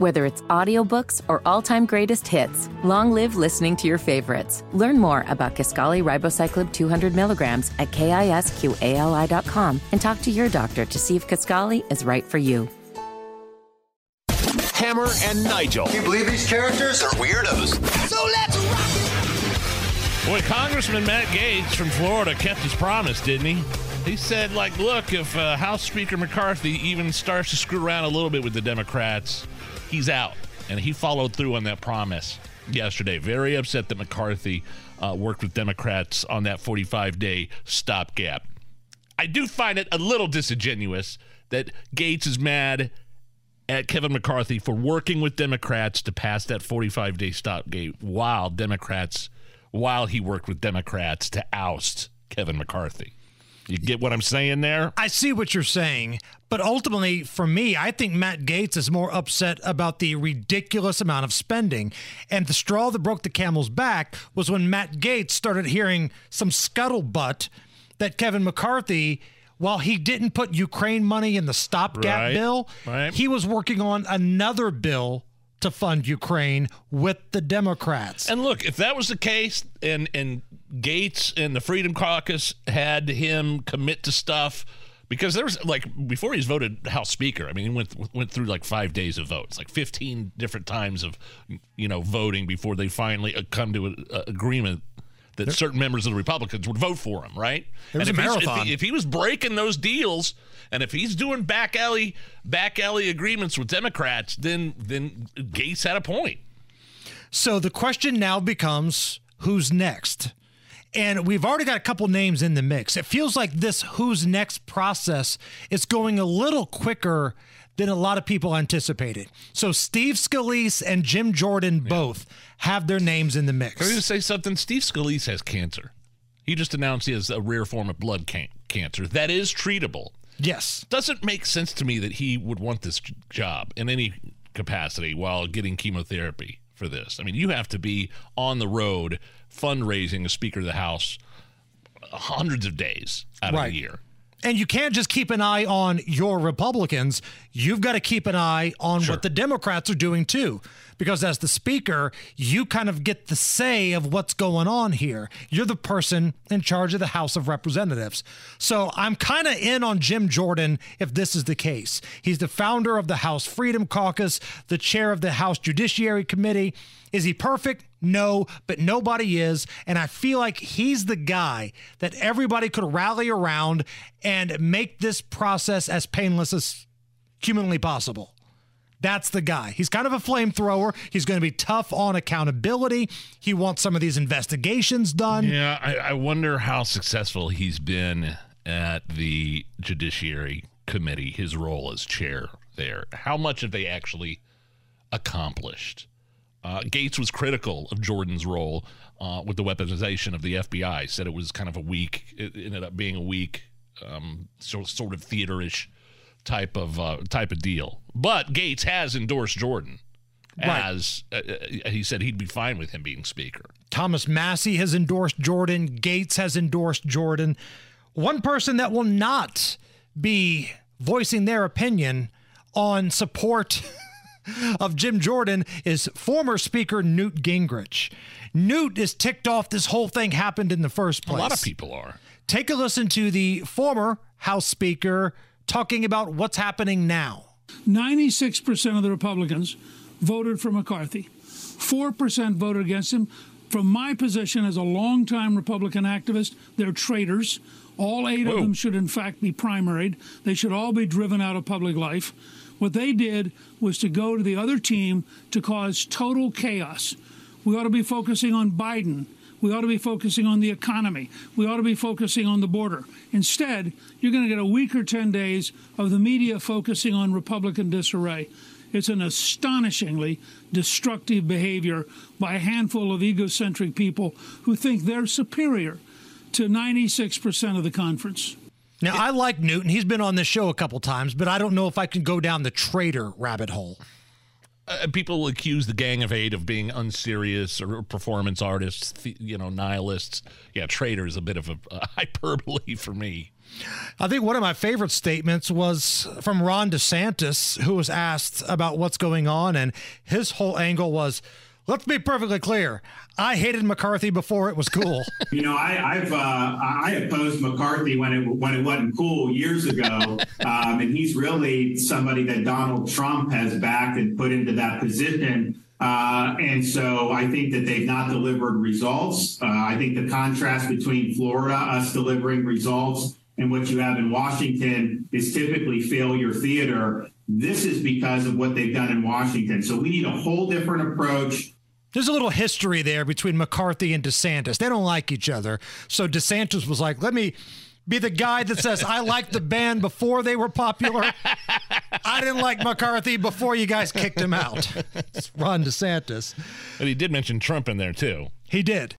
Whether it's audiobooks or all-time greatest hits, long live listening to your favorites. Learn more about Kisqali Ribociclib 200 milligrams at kisqali.com and talk to your doctor to see if Kisqali is right for you. Hammer and Nigel. Can you believe these characters are weirdos? So let's rock Boy, Congressman Matt Gaetz from Florida kept his promise, didn't he? He said, like, look, if uh, House Speaker McCarthy even starts to screw around a little bit with the Democrats, he's out. And he followed through on that promise yesterday. Very upset that McCarthy uh, worked with Democrats on that 45 day stopgap. I do find it a little disingenuous that Gaetz is mad at Kevin McCarthy for working with Democrats to pass that 45 day stopgap while Democrats, while he worked with Democrats to oust Kevin McCarthy. You get what I'm saying there? I see what you're saying, but ultimately, for me, I think Matt Gaetz is more upset about the ridiculous amount of spending. And the straw that broke the camel's back was when Matt Gaetz started hearing some scuttlebutt that Kevin McCarthy, while he didn't put Ukraine money in the stopgap Right, bill, right. he was working on another bill to fund Ukraine with the Democrats. And look, if that was the case, and and Gaetz and the Freedom Caucus had him commit to stuff, because there was like before he's voted House Speaker. I mean, he went went through like five days of votes, like fifteen different times of you know voting before they finally uh, come to an agreement that certain members of the Republicans would vote for him. Right? It was and a if, if marathon. he, if he was breaking those deals. And if he's doing back alley back alley agreements with Democrats, then then Gaetz had a point. So the question now becomes who's next? And we've already got a couple names in the mix. It feels like this who's next process is going a little quicker than a lot of people anticipated. So Steve Scalise and Jim Jordan both have their names in the Can I mix. just say something? Steve Scalise has cancer. He just announced he has a rare form of blood can- cancer that is treatable. Yes. Doesn't make sense to me that he would want this job in any capacity while getting chemotherapy for this. I mean, you have to be on the road fundraising as Speaker of the House hundreds of days out of Right. the year. And you can't just keep an eye on your Republicans. You've got to keep an eye on what the Democrats are doing too. Because as the speaker, you kind of get the say of what's going on here. You're the person in charge of the House of Representatives. So I'm kind of in on Jim Jordan if this is the case. He's the founder of the House Freedom Caucus, the chair of the House Judiciary Committee. Is he perfect? No, but nobody is. And I feel like he's the guy that everybody could rally around and make this process as painless as humanly possible. That's the guy. He's kind of a flamethrower. He's going to be tough on accountability. He wants some of these investigations done. Yeah, I, I wonder how successful he's been at the Judiciary Committee, his role as chair there. How much have they actually accomplished? Uh, Gaetz was critical of Jordan's role uh, with the weaponization of the FBI. Said it was kind of a weak. It ended up being a weak, um, so, sort of theaterish type of uh, type of deal. But Gaetz has endorsed Jordan Right. as uh, uh, he said he'd be fine with him being speaker. Thomas Massie has endorsed Jordan. Gaetz has endorsed Jordan. One person that will not be voicing their opinion on support of Jim Jordan is former Speaker Newt Gingrich. Newt is ticked off this whole thing happened in the first place. A lot of people are. Take a listen to the former House Speaker talking about what's happening now. 96% of the Republicans voted for McCarthy. 4% voted against him. From my position as a longtime Republican activist, they're traitors. All eight of them should, in fact, be primaried. They should all be driven out of public life. What they did was to go to the other team to cause total chaos. We ought to be focusing on Biden. We ought to be focusing on the economy. We ought to be focusing on the border. Instead, you're going to get a week or 10 days of the media focusing on Republican disarray. It's an astonishingly destructive behavior by a handful of egocentric people who think they're superior to 96% of the conference. Now, I like Newton. He's been on this show a couple times, but I don't know if I can go down the traitor rabbit hole. uh, people accuse the Gang of Eight of being unserious or performance artists, you know, nihilists. Yeah, traitor is a bit of a, a hyperbole for me. I think one of my favorite statements was from Ron DeSantis, who was asked about what's going on, and his whole angle was let's be perfectly clear. I hated McCarthy before it was cool. you know, I, have uh, I opposed McCarthy when it when it wasn't cool years ago, um, and he's really somebody that Donald Trump has backed and put into that position. Uh, and so I think that they've not delivered results. Uh, I think the contrast between Florida, us delivering results, and what you have in Washington is typically failure theater. This is because of what they've done in Washington. So we need a whole different approach there's a little history there between McCarthy and DeSantis. They don't like each other. So DeSantis was like, let me be the guy that says, I liked the band before they were popular. I didn't like McCarthy before you guys kicked him out. It's Ron DeSantis. But he did mention Trump in there, too. He did.